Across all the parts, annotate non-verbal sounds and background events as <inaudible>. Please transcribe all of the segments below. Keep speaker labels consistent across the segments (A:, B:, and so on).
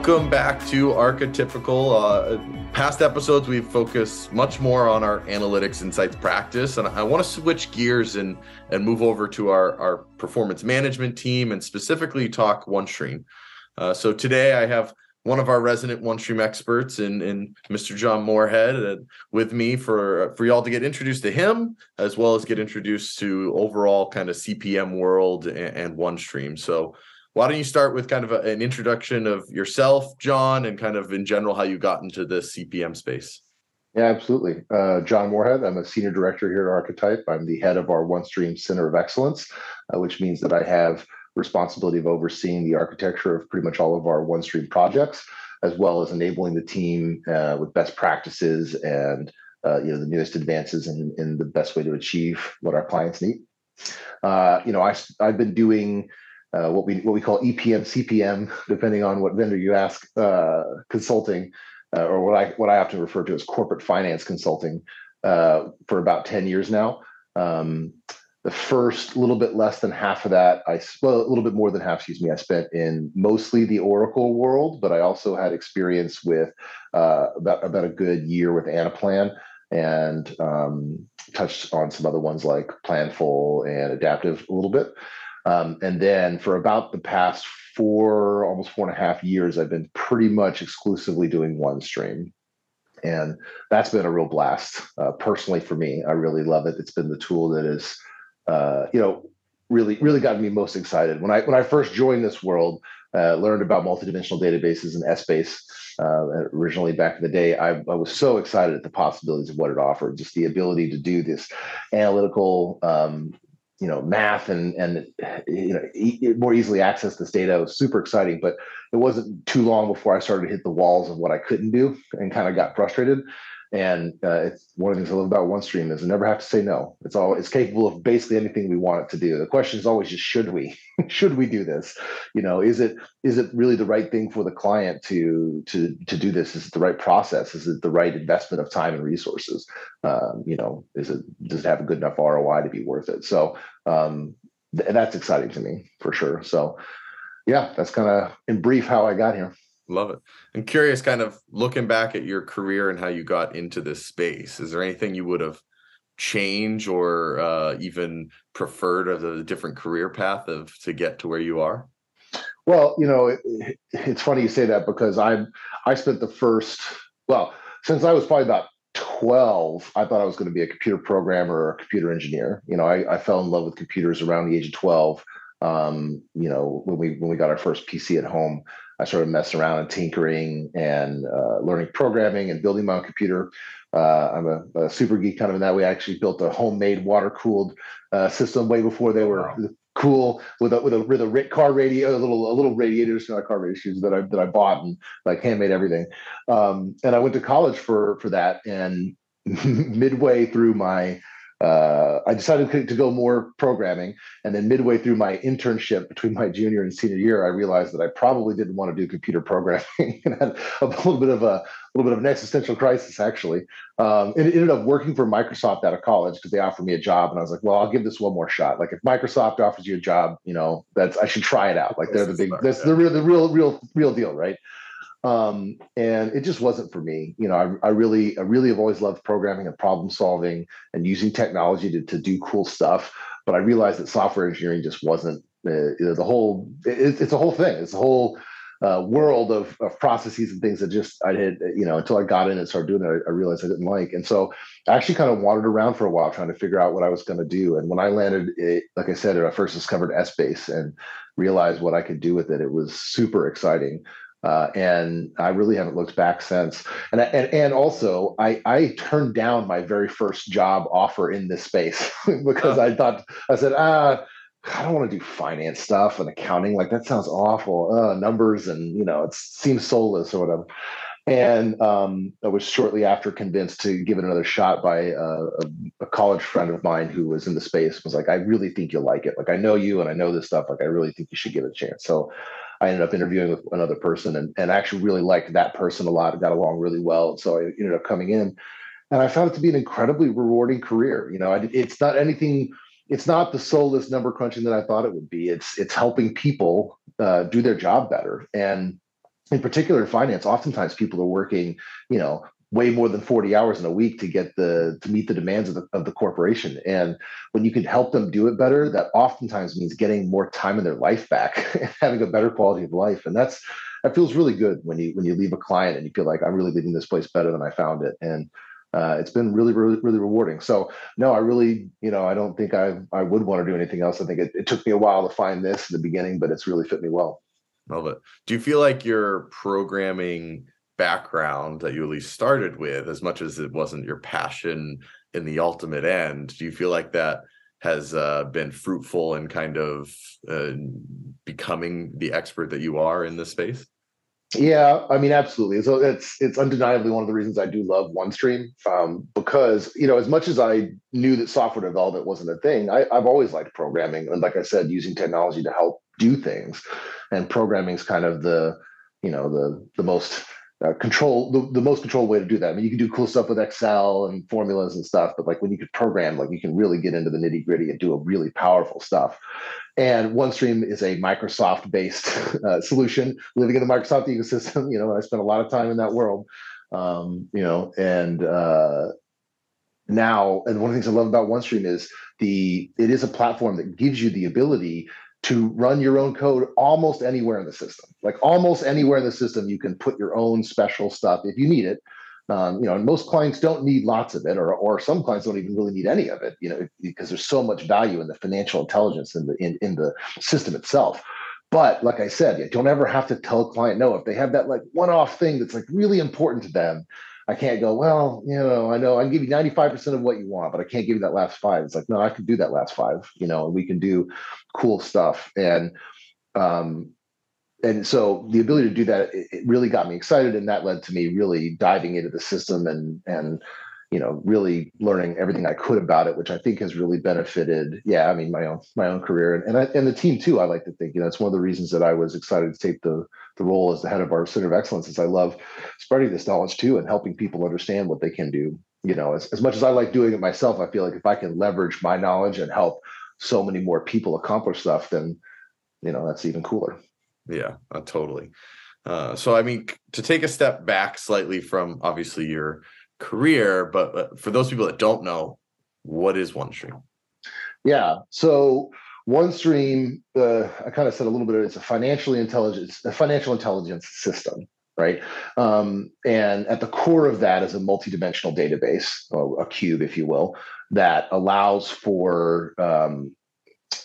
A: Welcome back to Archetypical. Uh, past episodes, we've focused much more on our analytics insights practice, and I want to switch gears and and move over to our our performance management team and specifically talk OneStream. Uh, so today, I have one of our resident OneStream experts in, in Mr. John Morehead uh, with me for for y'all to get introduced to him as well as get introduced to overall kind of CPM world and, and OneStream. So why don't you start with kind of a, an introduction of yourself, John, and kind of in general how you got into the CPM space?
B: Yeah, absolutely. Uh, John Morehead. I'm a senior director here at Archetype. I'm the head of our OneStream Center of Excellence, uh, which means that I have responsibility of overseeing the architecture of pretty much all of our OneStream projects, as well as enabling the team uh, with best practices and uh, you know the newest advances in, in the best way to achieve what our clients need. Uh, you know, I, I've been doing uh, what we what we call EPM, CPM, depending on what vendor you ask, uh, consulting, uh, or what I what I often refer to as corporate finance consulting, uh, for about ten years now. Um, the first little bit less than half of that, I well, a little bit more than half, excuse me, I spent in mostly the Oracle world, but I also had experience with uh, about about a good year with Anaplan and um, touched on some other ones like Planful and Adaptive a little bit. Um, and then for about the past four, almost four and a half years, I've been pretty much exclusively doing OneStream. And that's been a real blast uh, personally for me. I really love it. It's been the tool that is, uh, you know, really, really gotten me most excited. When I when I first joined this world, uh, learned about multidimensional databases and Essbase uh, originally back in the day, I, I, was so excited at the possibilities of what it offered. Just the ability to do this analytical um, you know math and and you know e- more easily access this data it was super exciting but it wasn't too long before i started to hit the walls of what i couldn't do and kind of got frustrated and uh, it's one of the things I love about OneStream is I never have to say no. It's all it's capable of basically anything we want it to do. The question is always just should we? <laughs> should we do this? You know, is it is it really the right thing for the client to to to do this? Is it the right process? Is it the right investment of time and resources? Um, you know, is it does it have a good enough ROI to be worth it? So um, th- that's exciting to me for sure. So yeah, that's kind of in brief how I got here.
A: Love it. I'm curious, kind of looking back at your career and how you got into this space. Is there anything you would have changed or uh, even preferred as a different career path of to get to where you are?
B: Well, you know, it, it's funny you say that because I I spent the first well since I was probably about 12, I thought I was going to be a computer programmer or a computer engineer. You know, I, I fell in love with computers around the age of 12. Um, you know, when we when we got our first PC at home, I started messing around and tinkering and uh, learning programming and building my own computer. Uh, I'm a, a, super geek kind of in that way. I actually built a homemade water cooled uh, system way before they were wow. cool with a with a with a car radio, a little a little radiators, not car radiators that I that I bought and like handmade everything. Um, and I went to college for for that. And <laughs> midway through my uh, I decided to go more programming. And then midway through my internship between my junior and senior year, I realized that I probably didn't want to do computer programming <laughs> and had a little bit of a, a little bit of an existential crisis actually. Um, it ended up working for Microsoft out of college because they offered me a job, and I was like, well, I'll give this one more shot. Like if Microsoft offers you a job, you know, that's I should try it out. Like they're the big, that's the real, the real, real, real deal, right? Um, and it just wasn't for me. You know, I, I really, I really have always loved programming and problem solving and using technology to, to do cool stuff. But I realized that software engineering just wasn't uh, the whole. It, it's a whole thing. It's a whole uh, world of, of processes and things that just I had, you know, until I got in and started doing it, I, I realized I didn't like. And so I actually kind of wandered around for a while trying to figure out what I was going to do. And when I landed, it, like I said, I first discovered Essbase and realized what I could do with it. It was super exciting. Uh, and I really haven't looked back since. And and and also, I I turned down my very first job offer in this space <laughs> because oh. I thought I said ah. I don't want to do finance stuff and accounting. Like that sounds awful. Uh, numbers and you know, it seems soulless or whatever. And um, I was shortly after convinced to give it another shot by uh, a, a, college friend of mine who was in the space. Was like, I really think you'll like it. Like I know you and I know this stuff. Like I really think you should give it a chance. So I ended up interviewing with another person and, and actually really liked that person a lot. got along really well. And so I ended up coming in and I found it to be an incredibly rewarding career. You know, I, it's not anything, it's not the soulless number crunching that I thought it would be. It's, it's helping people uh, do their job better. And in particular in finance, oftentimes people are working, you know, way more than 40 hours in a week to get the to meet the demands of the, of the corporation and when you can help them do it better that oftentimes means getting more time in their life back <laughs> and having a better quality of life and that's that feels really good when you when you leave a client and you feel like i'm really leaving this place better than i found it and uh, it's been really, really, really rewarding. So no, I really, you know, I don't think I I would want to do anything else. I think it, it took me a while to find this in the beginning, but it's really fit me well.
A: Love it. Do you feel like your programming background that you at least started with, as much as it wasn't your passion in the ultimate end, do you feel like that has uh, been fruitful in kind of uh, becoming the expert that you are in this space?
B: Yeah, I mean, absolutely. So it's it's undeniably one of the reasons I do love OneStream um, because you know as much as I knew that software development wasn't a thing, I, I've always liked programming and like I said, using technology to help do things, and programming is kind of the you know the the most uh, control the, the most controlled way to do that. I mean, you can do cool stuff with Excel and formulas and stuff, but like when you could program, like you can really get into the nitty gritty and do a really powerful stuff. And OneStream is a Microsoft based <laughs> uh, solution. Living in the Microsoft ecosystem, you know, I spent a lot of time in that world, um, you know, and uh, now, and one of the things I love about OneStream is the it is a platform that gives you the ability to run your own code almost anywhere in the system. Like almost anywhere in the system, you can put your own special stuff if you need it. Um, you know, and most clients don't need lots of it, or or some clients don't even really need any of it. You know, because there's so much value in the financial intelligence in the in, in the system itself. But like I said, you don't ever have to tell a client no if they have that like one-off thing that's like really important to them. I can't go, well, you know, I know I can give you 95% of what you want, but I can't give you that last five. It's like, no, I can do that last five, you know, and we can do cool stuff. And um, and so the ability to do that, it, it really got me excited. And that led to me really diving into the system and and you know really learning everything i could about it which i think has really benefited yeah i mean my own my own career. And and, I, and the team too i like to think you know it's one of the reasons that i was excited to take the the role as the head of our center of excellence is i love spreading this knowledge too and helping people understand what they can do. You know as, as much as i like doing it myself i feel like if i can leverage my knowledge and help so many more people accomplish stuff then you know that's even cooler.
A: Yeah uh, totally. Uh, so i mean to take a step back slightly from obviously your career, but, but for those people that don't know, what is OneStream?
B: Yeah. So OneStream, uh, I kind of said a little bit. It's a financially intelligence, a financial intelligence system, right? Um, and at the core of that is a multidimensional database, a cube, if you will, that allows for um,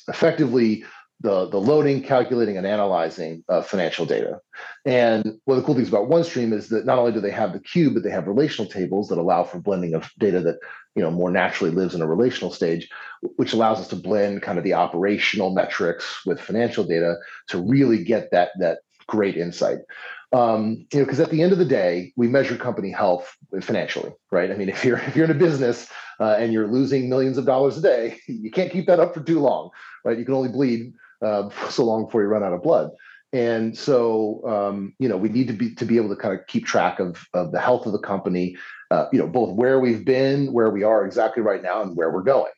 B: effectively the, the loading, calculating, and analyzing uh, financial data. And one of the cool things about OneStream is that not only do they have the cube, but they have relational tables that allow for blending of data that you know more naturally lives in a relational stage, which allows us to blend kind of the operational metrics with financial data to really get that that great insight. Um, you know, because at the end of the day, we measure company health financially, right? I mean, if you're <laughs> if you're in a business uh, and you're losing millions of dollars a day, <laughs> you can't keep that up for too long, right? You can only bleed uh, so long before you run out of blood. And so, um, you know, we need to be to be able to kind of keep track of of the health of the company, uh, you know, both where we've been, where we are exactly right now, and where we're going.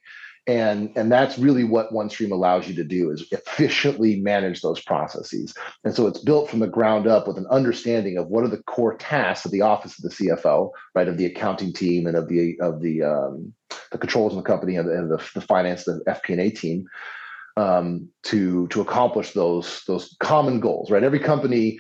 B: And and that's really what OneStream allows you to do is efficiently manage those processes. And so it's built from the ground up with an understanding of what are the core tasks of the office of the CFO, right, of the accounting team and of the of the um, the controls in the company and the, and the, the finance, the FP&A team um, to to accomplish those those common goals. Right, every company,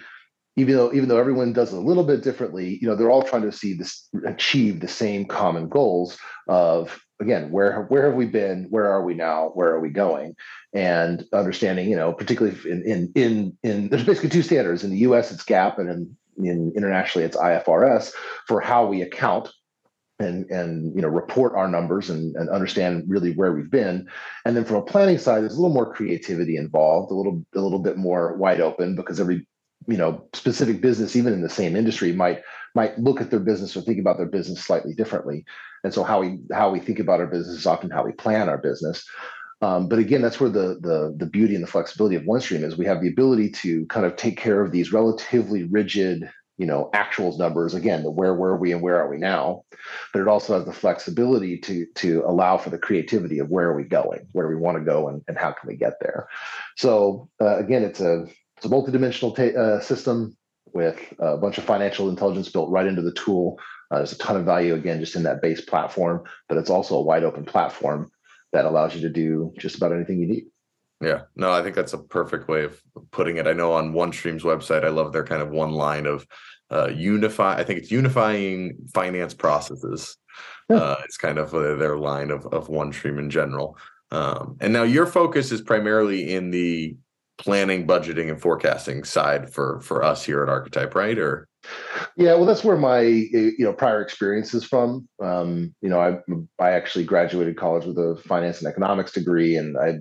B: even though even though everyone does a little bit differently, you know, they're all trying to see this achieve the same common goals of again where where have we been? Where are we now? Where are we going? And understanding you know particularly in in in, in there's basically two standards. In the us it's GAAP and in, in internationally it's ifrs for how we account and and you know report our numbers and, and understand really where we've been. And then from a planning side there's a little more creativity involved a little a little bit more wide open because every you know specific business even in the same industry might might look at their business or think about their business slightly differently. And so how we how we think about our business is often how we plan our business. Um, but again that's where the, the the beauty and the flexibility of onestream is. We have the ability to kind of take care of these relatively rigid you know actuals numbers again the where were we and where are we now but it also has the flexibility to to allow for the creativity of where are we going where we want to go and, and how can we get there so uh, again it's a it's a multidimensional ta- uh, system with a bunch of financial intelligence built right into the tool. Uh, there's a ton of value again just in that base platform, but it's also a wide open platform that allows you to do just about anything you need.
A: Yeah, no, I think that's a perfect way of putting it. I know on OneStream's website, I love their kind of one line of uh, unify. I think it's unifying finance processes. Yeah. Uh, it's kind of their line of of OneStream in general. Um, and now your focus is primarily in the planning, budgeting, and forecasting side for for us here at Archetype, right? Or
B: yeah, well, that's where my you know prior experience is from. Um, you know, I I actually graduated college with a finance and economics degree, and I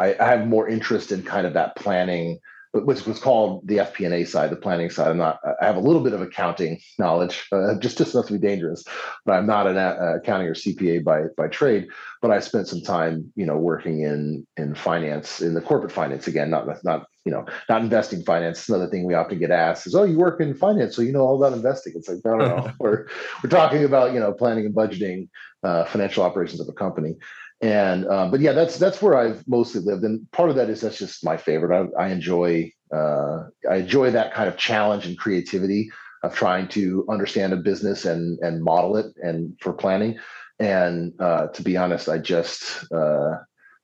B: I, I have more interest in kind of that planning which was called the FP&A side, the planning side. I'm not. I have a little bit of accounting knowledge, <laughs> uh, just just enough to be dangerous, but I'm not an uh, accounting or CPA by by trade. But I spent some time, you know, working in in finance, in the corporate finance again, not not you know, not investing finance. Another thing we often get asked is, "Oh, you work in finance, so you know all about investing." It's like, no, no, no. <laughs> we're we're talking about you know planning and budgeting, uh, financial operations of a company. And um, but yeah, that's that's where I've mostly lived, and part of that is that's just my favorite. I, I enjoy uh, I enjoy that kind of challenge and creativity of trying to understand a business and and model it and for planning. And uh, to be honest, I just uh,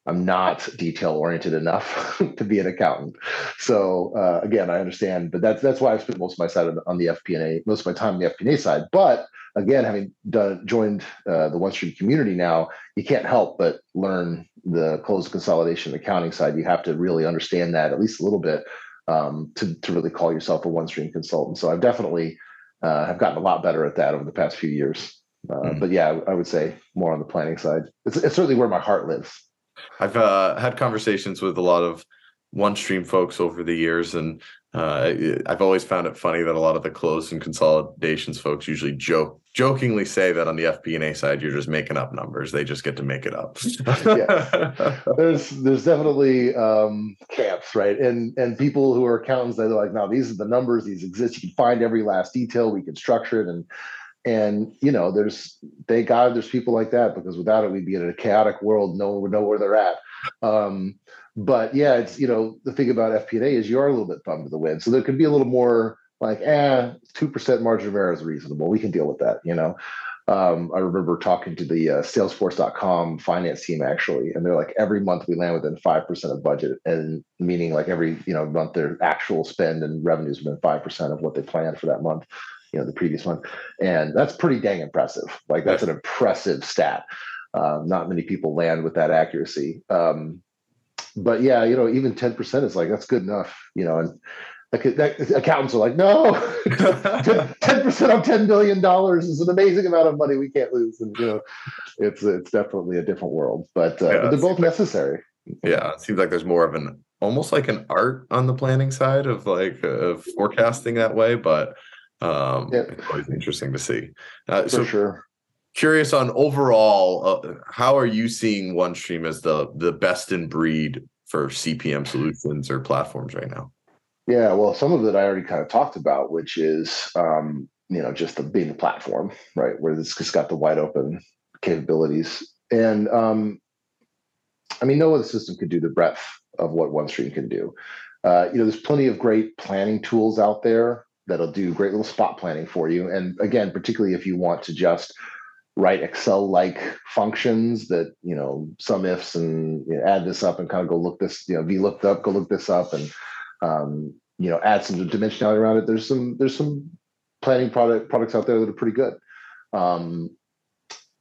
B: I'm not detail oriented enough <laughs> to be an accountant. So uh, again, I understand, but that's that's why I've spent most of my side on, the FP&A, most of my time on the FP&A side. But again, having done joined uh, the OneStream community now, you can't help but learn the close consolidation accounting side. You have to really understand that at least a little bit um, to to really call yourself a OneStream consultant. So I've definitely uh, have gotten a lot better at that over the past few years. Uh, mm-hmm. But yeah, I would say more on the planning side. It's, it's certainly where my heart lives.
A: I've uh, had conversations with a lot of OneStream folks over the years, and uh, I've always found it funny that a lot of the close and consolidations folks usually joke jokingly say that on the FP&A side you're just making up numbers. They just get to make it up.
B: yeah. <laughs> There's there's definitely um, camps, right? And and people who are accountants they're like, no, these are the numbers. These exist. You can find every last detail. We can structure it and and you know there's thank god there's people like that because without it we'd be in a chaotic world no one would know where they're at um, but yeah it's you know the thing about fp&a is you are a little bit bummed to the wind so there could be a little more like eh 2% margin of error is reasonable we can deal with that you know um, i remember talking to the uh, salesforce.com finance team actually and they're like every month we land within 5% of budget and meaning like every you know month their actual spend and revenues within 5% of what they planned for that month you know the previous month, and that's pretty dang impressive. Like that's an impressive stat. Um, not many people land with that accuracy. Um, but yeah, you know, even ten percent is like that's good enough. You know, and like that, accountants are like, no, <laughs> ten percent of ten billion dollars is an amazing amount of money we can't lose. And you know, it's it's definitely a different world, but, uh, yeah, but they're both necessary.
A: Yeah, it seems like there's more of an almost like an art on the planning side of like of forecasting that way, but um, yeah. It's always interesting to see.
B: Uh, For so sure.
A: Curious on overall, uh, how are you seeing OneStream as the the best in breed for CPM solutions or platforms right now?
B: Yeah, well, some of it I already kind of talked about, which is um, you know just the being the platform, right, where it's just got the wide open capabilities, and um, I mean, no other system could do the breadth of what OneStream can do. Uh, you know, there's plenty of great planning tools out there that'll do great little spot planning for you. And again, particularly if you want to just write Excel like functions that, you know, some ifs and you know, add this up and kind of go look this, you know, V looked up, go look this up and, um, you know, add some dimensionality around it. There's some, there's some planning product products out there that are pretty good. Um,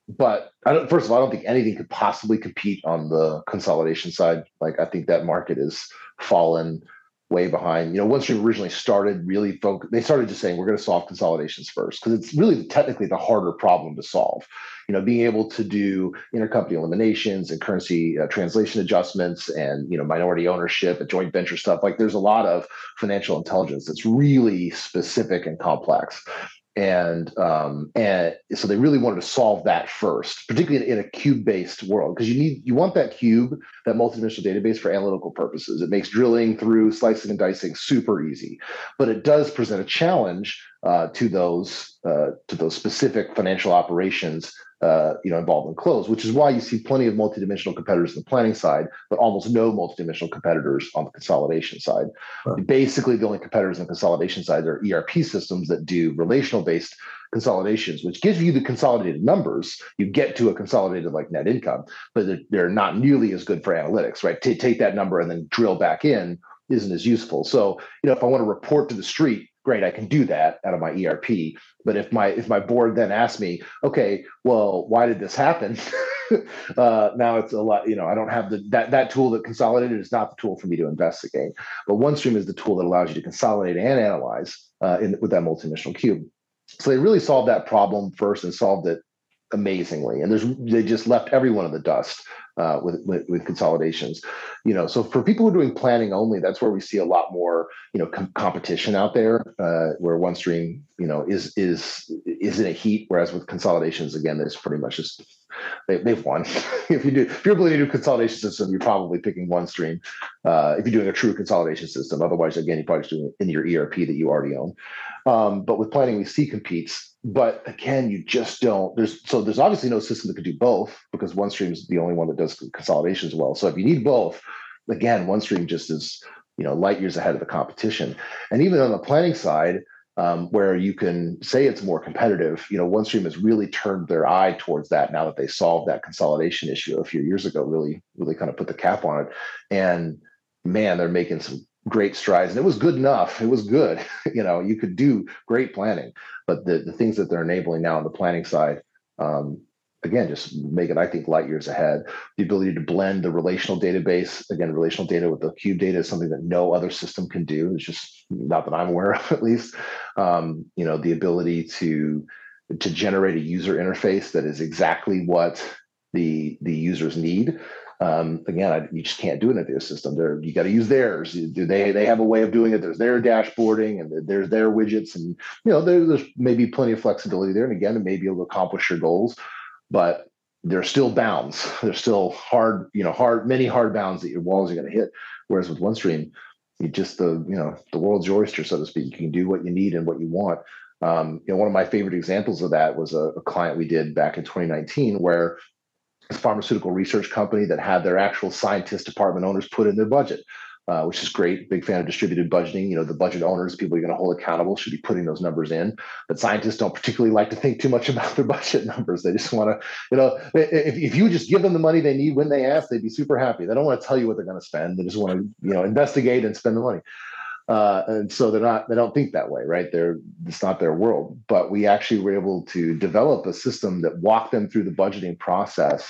B: but I don't, first of all, I don't think anything could possibly compete on the consolidation side. Like I think that market is fallen way behind. You know, once we originally started really focus, they started just saying we're going to solve consolidations first because it's really technically the harder problem to solve. You know, being able to do intercompany eliminations and currency uh, translation adjustments and you know minority ownership and joint venture stuff. Like there's a lot of financial intelligence that's really specific and complex and um, and so they really wanted to solve that first, particularly in, in a cube-based world, because you need you want that cube, that multidimensional database for analytical purposes. It makes drilling through slicing and dicing super easy, but it does present a challenge uh, to those uh, to those specific financial operations uh, you know, involved in close, which is why you see plenty of multidimensional competitors on the planning side, but almost no multidimensional competitors on the consolidation side. Right. Basically, the only competitors on the consolidation side are ERP systems that do relational based consolidations, which gives you the consolidated numbers. You get to a consolidated like net income, but they're, they're not nearly as good for analytics, right? To take that number and then drill back in isn't as useful. So, you know, if I want to report to the street great i can do that out of my erp but if my if my board then asks me okay well why did this happen? <laughs> Uh, now it's a lot you know i don't have the that that tool that consolidated is not the tool for me to investigate. But onestream is the tool that allows you to consolidate and analyze uh, in, with that multidimensional cube. So they really solved that problem first and solved it amazingly and there's they just left everyone in the dust uh, with, with, with consolidations. You know, so for people who are doing planning only, that's where we see a lot more you know com- competition out there, uh, where OneStream you know is is is in a heat. Whereas with consolidations, again, there's pretty much just they, have won. <laughs> if you do if you're building a new consolidation system, you're probably picking OneStream. Uh, if you're doing a true consolidation system, otherwise, again, you're probably just doing it in your ERP that you already own. Um, but with planning, we see competes but again, you just don't. There's so there's obviously no system that could do both because OneStream is the only one that does consolidations well. So if you need both, again, OneStream just is you know light years ahead of the competition. And even on the planning side, um, where you can say it's more competitive, you know, OneStream has really turned their eye towards that now that they solved that consolidation issue a few years ago. Really, really kind of put the cap on it, and man, they're making some great strides. And it was good enough. It was good. <laughs> You know you could do great planning. But the, the things that they're enabling now on the planning side um, again just make it i think light years ahead. The ability to blend the relational database again relational data with the cube data is something that no other system can do. It's just not that i'm aware of <laughs> at least um, you know the ability to to generate a user interface that is exactly what the the users need um, again, I, you just can't do it in their system. They're, you got to use theirs. Do they they have a way of doing it? There's their dashboarding and there's their widgets, and you know there, there's maybe plenty of flexibility there. And again, it may be able to accomplish your goals, but there's still bounds. There's still hard, you know, hard many hard bounds that your walls are going to hit. Whereas with OneStream, you just the you know the world's your oyster, so to speak. You can do what you need and what you want. Um, you know, one of my favorite examples of that was a, a client we did back in 2019, where a pharmaceutical research company that had their actual scientist department owners put in their budget, uh, which is great. Big fan of distributed budgeting. You know, the budget owners, people you're going to hold accountable, should be putting those numbers in. But scientists don't particularly like to think too much <laughs> about their budget numbers. They just want to, you know, if, if you just give them the money they need when they ask, they'd be super happy. They don't want to tell you what they're going to spend. They just want to, you know, investigate and spend the money. Uh, and so they're not they don't think that way right they're it's not their world but we actually were able to develop a system that walked them through the budgeting process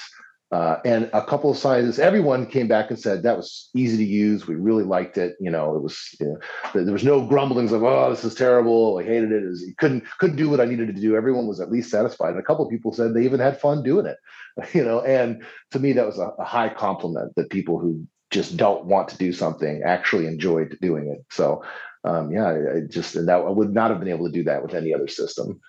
B: uh, and a couple of sizes. everyone came back and said that was easy to use. We really liked it. You know, it was you know, there was no grumblings of oh this is terrible. I hated it. it couldn't couldn't do what I needed to do. Everyone was at least satisfied. And a couple of people said they even had fun doing it. <laughs> You know, and to me that was a, a high compliment that people who just don't want to do something actually enjoyed doing it. So um, yeah, I just and that I would not have been able to do that with any other system.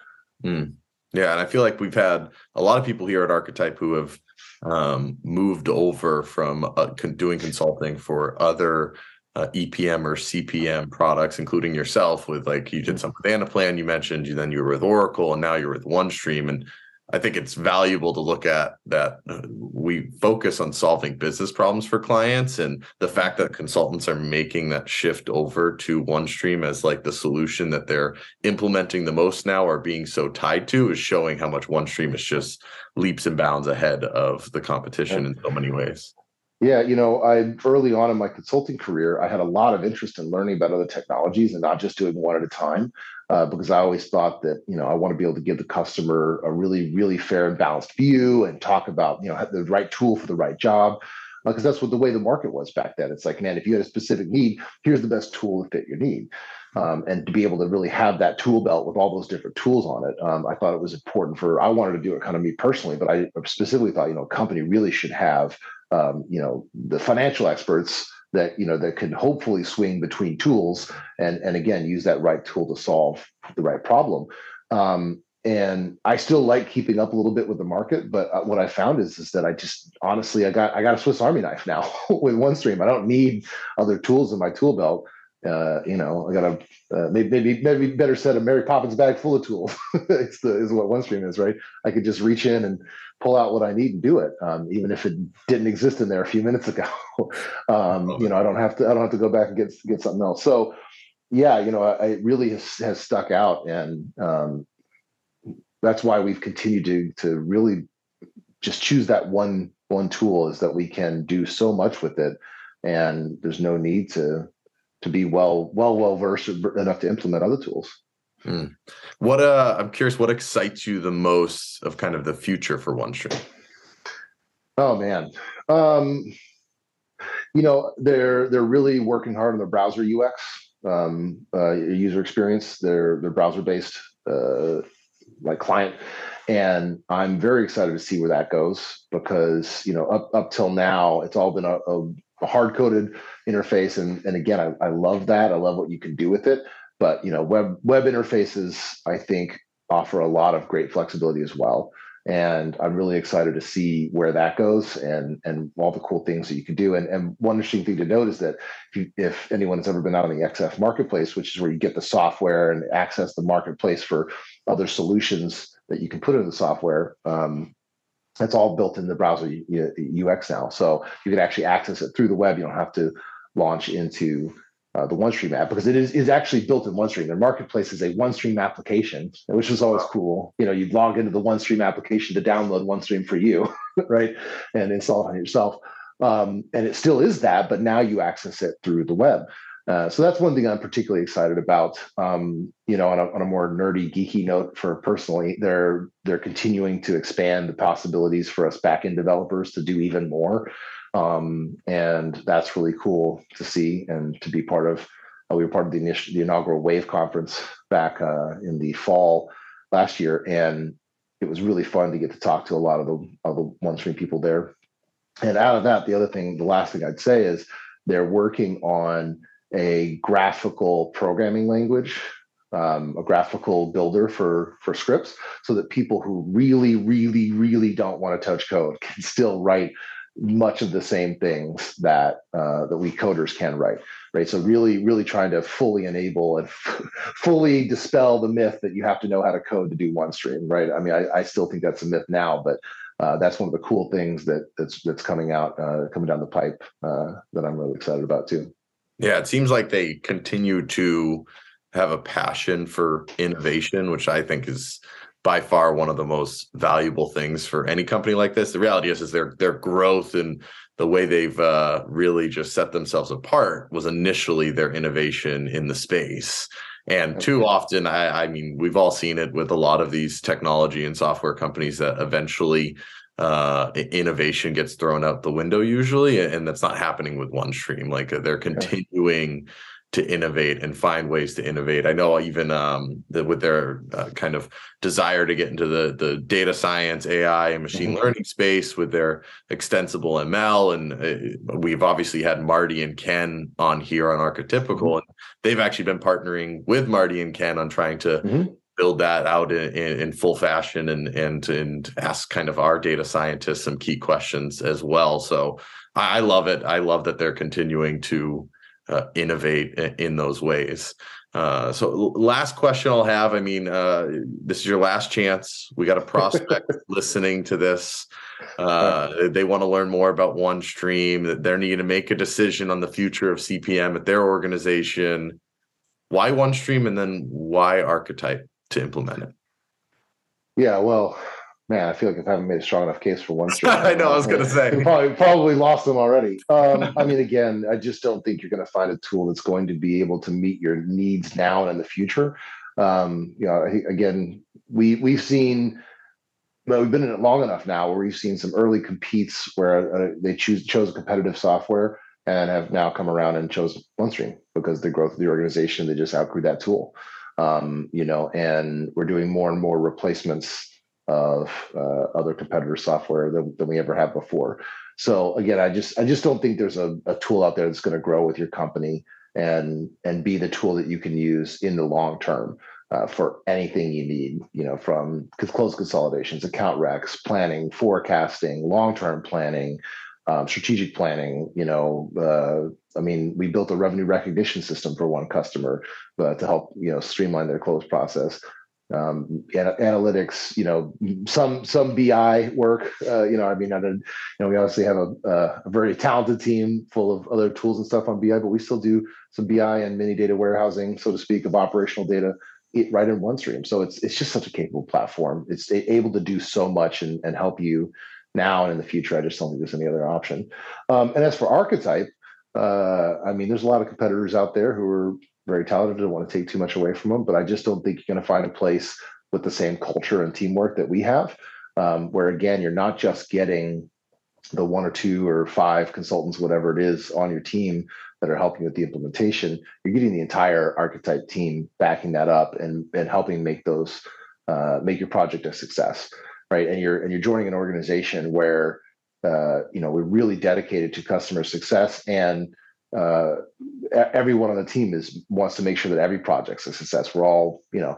A: Mm. Yeah, and I feel like we've had a lot of people here at Archetype who have um, moved over from uh, doing consulting for other uh, EPM or CPM products, including yourself with like you did some with Anaplan, you mentioned, you then you were with Oracle, and now you're with OneStream, and I think it's valuable to look at that we focus on solving business problems for clients and the fact that consultants are making that shift over to OneStream as like the solution that they're implementing the most now or being so tied to is showing how much OneStream is just leaps and bounds ahead of the competition in so many ways.
B: Yeah, you know, I early on in my consulting career, I had a lot of interest in learning about other technologies and not just doing one at a time uh, because I always thought that you know I want to be able to give the customer a really really fair and balanced view and talk about you know the right tool for the right job because uh, that's what the way the market was back then. It's like man, if you had a specific need, here's the best tool to fit your need. Um, and to be able to really have that tool belt with all those different tools on it, um, I thought it was important for. I wanted to do it kind of me personally, but I specifically thought you know a company really should have um, you know the financial experts that you know that can hopefully swing between tools and and again use that right tool to solve the right problem. Um, and i still like keeping up a little bit with the market but uh, what i found is is that i just honestly i got i got a swiss army knife now <laughs> with onestream i don't need other tools in my tool belt Uh, you know, I got a uh, maybe, maybe maybe better said a Mary Poppins bag full of tools. <laughs> it's the is what OneStream is, right? I could just reach in and pull out what I need and do it, um, even if it didn't exist in there a few minutes ago. <laughs> um, you know, I don't have to I don't have to go back and get get something else. So, yeah, you know, I, it really has, has stuck out, and um, that's why we've continued to to really just choose that one one tool is that we can do so much with it and there's no need to to be well well well versed enough to implement other tools.
A: Hmm. what uh i'm curious what excites you the most of kind of the future for onestream?
B: Oh man. Um you know they're they're really working hard on the browser ux um uh, user experience they're they're browser based uh like client. And i'm very excited to see where that goes because you know up up till now it's all been a, a, a hard coded interface. And and again I, I love that. I love what you can do with it. But you know web web interfaces i think offer a lot of great flexibility as well. And i'm really excited to see where that goes and and all the cool things that you can do. And and one interesting thing to note is that if, you, if anyone has ever been out on the xf marketplace which is where you get the software and access the marketplace for other solutions that you can put in the software. Um, it's all built in the browser UX now, so you can actually access it through the web. You don't have to launch into uh, the OneStream app because it is, is actually built in OneStream. Their marketplace is a OneStream application, which is always cool. You know, you'd log into the OneStream application to download OneStream for you, <laughs> right, and install it on yourself. Um, and it still is that, but now you access it through the web. Uh, so that's one thing I'm particularly excited about. Um, you know, on a, on a more nerdy, geeky note, for personally, they're they're continuing to expand the possibilities for us backend developers to do even more, um, and that's really cool to see and to be part of. Uh, we were part of the initial, the inaugural Wave conference back uh, in the fall last year, and it was really fun to get to talk to a lot of the of the OneStream people there. And out of that, the other thing, the last thing I'd say is they're working on a graphical programming language, um, a graphical builder for for scripts, so that people who really, really, really don't want to touch code can still write much of the same things that uh, that we coders can write. Right. So really, really trying to fully enable and f- <laughs> fully dispel the myth that you have to know how to code to do OneStream Right. I mean, I, I still think that's a myth now, but uh, that's one of the cool things that that's that's coming out uh, coming down the pipe uh, that I'm really excited about too.
A: Yeah, it seems like they continue to have a passion for innovation, which I think is by far one of the most valuable things for any company like this. The reality is, is their their growth and the way they've uh, really just set themselves apart was initially their innovation in the space. And too often, I, I mean, we've all seen it with a lot of these technology and software companies that eventually uh, innovation gets thrown out the window usually, and that's not happening with OneStream. Like uh, they're continuing to innovate and find ways to innovate. I know even um, the, with their uh, kind of desire to get into the the data science, AI, and machine mm-hmm. learning space with their extensible ML, and uh, we've obviously had Marty and Ken on here on Archetypical, mm-hmm. and they've actually been partnering with Marty and Ken on trying to mm-hmm build that out in, in, in, full fashion and and and ask kind of our data scientists some key questions as well. So I, love it. I love that they're continuing to uh, innovate in those ways. Uh, so last question I'll have. I mean, uh, this is your last chance. We got a <laughs> prospect listening to this. Uh, they want to learn more about OneStream. That they're needing to make a decision on the future of CPM at their organization. Why OneStream, and then why Archetype? To implement it.
B: Yeah, well, man, I feel like if I haven't made a strong enough case for one <laughs>
A: I know, I was going <laughs> to say.
B: probably, probably lost them already. Um, <laughs> I mean, again, I just don't think you're going to find a tool that's going to be able to meet your needs now and in the future. Um, you know, again, we we've seen, well, we've been in it long enough now where we've seen some early competes where uh, they choose chose a competitive software and have now come around and chose OneStream because the growth of the organization they just outgrew that tool um, you know, and we're doing more and more replacements of uh, other competitor software than, than, we ever have before. So again, I just I just don't think there's a, a tool out there that's going to grow with your company and and be the tool that you can use in the long term uh, for anything you need. You know, from close consolidations, account recs, planning, forecasting, long term planning. Um, strategic planning. You know, uh, I mean, we built a revenue recognition system for one customer uh, to help you know streamline their close process. Um, analytics, you know, some some BI work. Uh, you know, I mean, I did, you know, we obviously have a, a very talented team full of other tools and stuff on BI, but we still do some BI and mini data warehousing, so to speak, of operational data right in OneStream. So it's it's just such a capable platform. It's able to do so much and, and help you now and in the future. I just don't think there's any other option. Um, and as for Archetype, uh, I mean, there's a lot of competitors out there who are very talented. Don't want to take too much away from them, but I just don't think you're going to find a place with the same culture and teamwork that we have, um, where again, you're not just getting the one or two or five consultants, whatever it is, on your team that are helping with the implementation. You're getting the entire archetype team backing that up and and helping make those uh, make your project a success right? And you're and you're joining an organization where uh, you know we're really dedicated to customer success, and uh, everyone on the team is wants to make sure that every project's a success. We're all you know.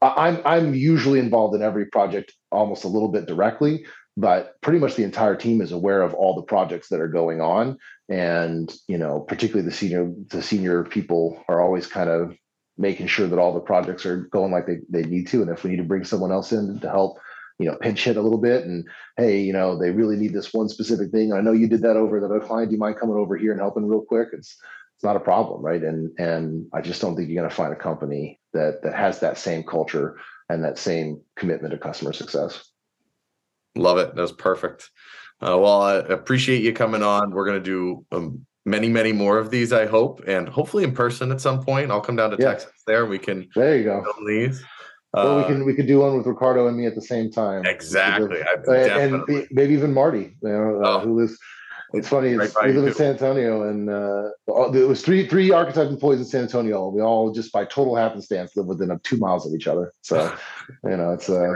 B: I'm I'm usually involved in every project almost a little bit directly, but pretty much the entire team is aware of all the projects that are going on and you know particularly the senior the senior people are always kind of making sure that all the projects are going like they, they need to and if we need to bring someone else in to help you know pinch hit a little bit and hey you know they really need this one specific thing. I know you did that over the other client. Do you mind coming over here and helping real quick? It's it's not a problem right? And and i just don't think you're going to find a company that that has that same culture and that same commitment to customer success.
A: Love it. That's perfect. Uh, well i appreciate you coming on. We're going to do um, many many more of these i hope and hopefully in person at some point. I'll come down to yeah. texas there we can
B: there you go.
A: these
B: well, we uh, can we could do one with Ricardo and me at the same time.
A: Exactly,
B: and maybe even Marty, you know, uh, oh. who lives. It's funny. It's, we live in San Antonio, and uh, there was three three archetype employees in San Antonio. We all just by total happenstance live within two miles of each other. So, <laughs> you know, it's uh,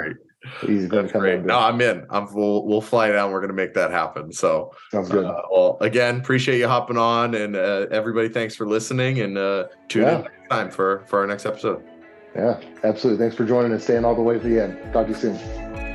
B: easy
A: to come great. No, I'm in. I'm. We'll, we'll fly down. We're going to make that happen. So
B: sounds good.
A: Uh, well, again, appreciate you hopping on, and uh, everybody, thanks for listening, and uh, tune yeah. in next time for for our next episode.
B: Yeah, absolutely. Thanks for joining and staying all the way to the end. Talk to you soon.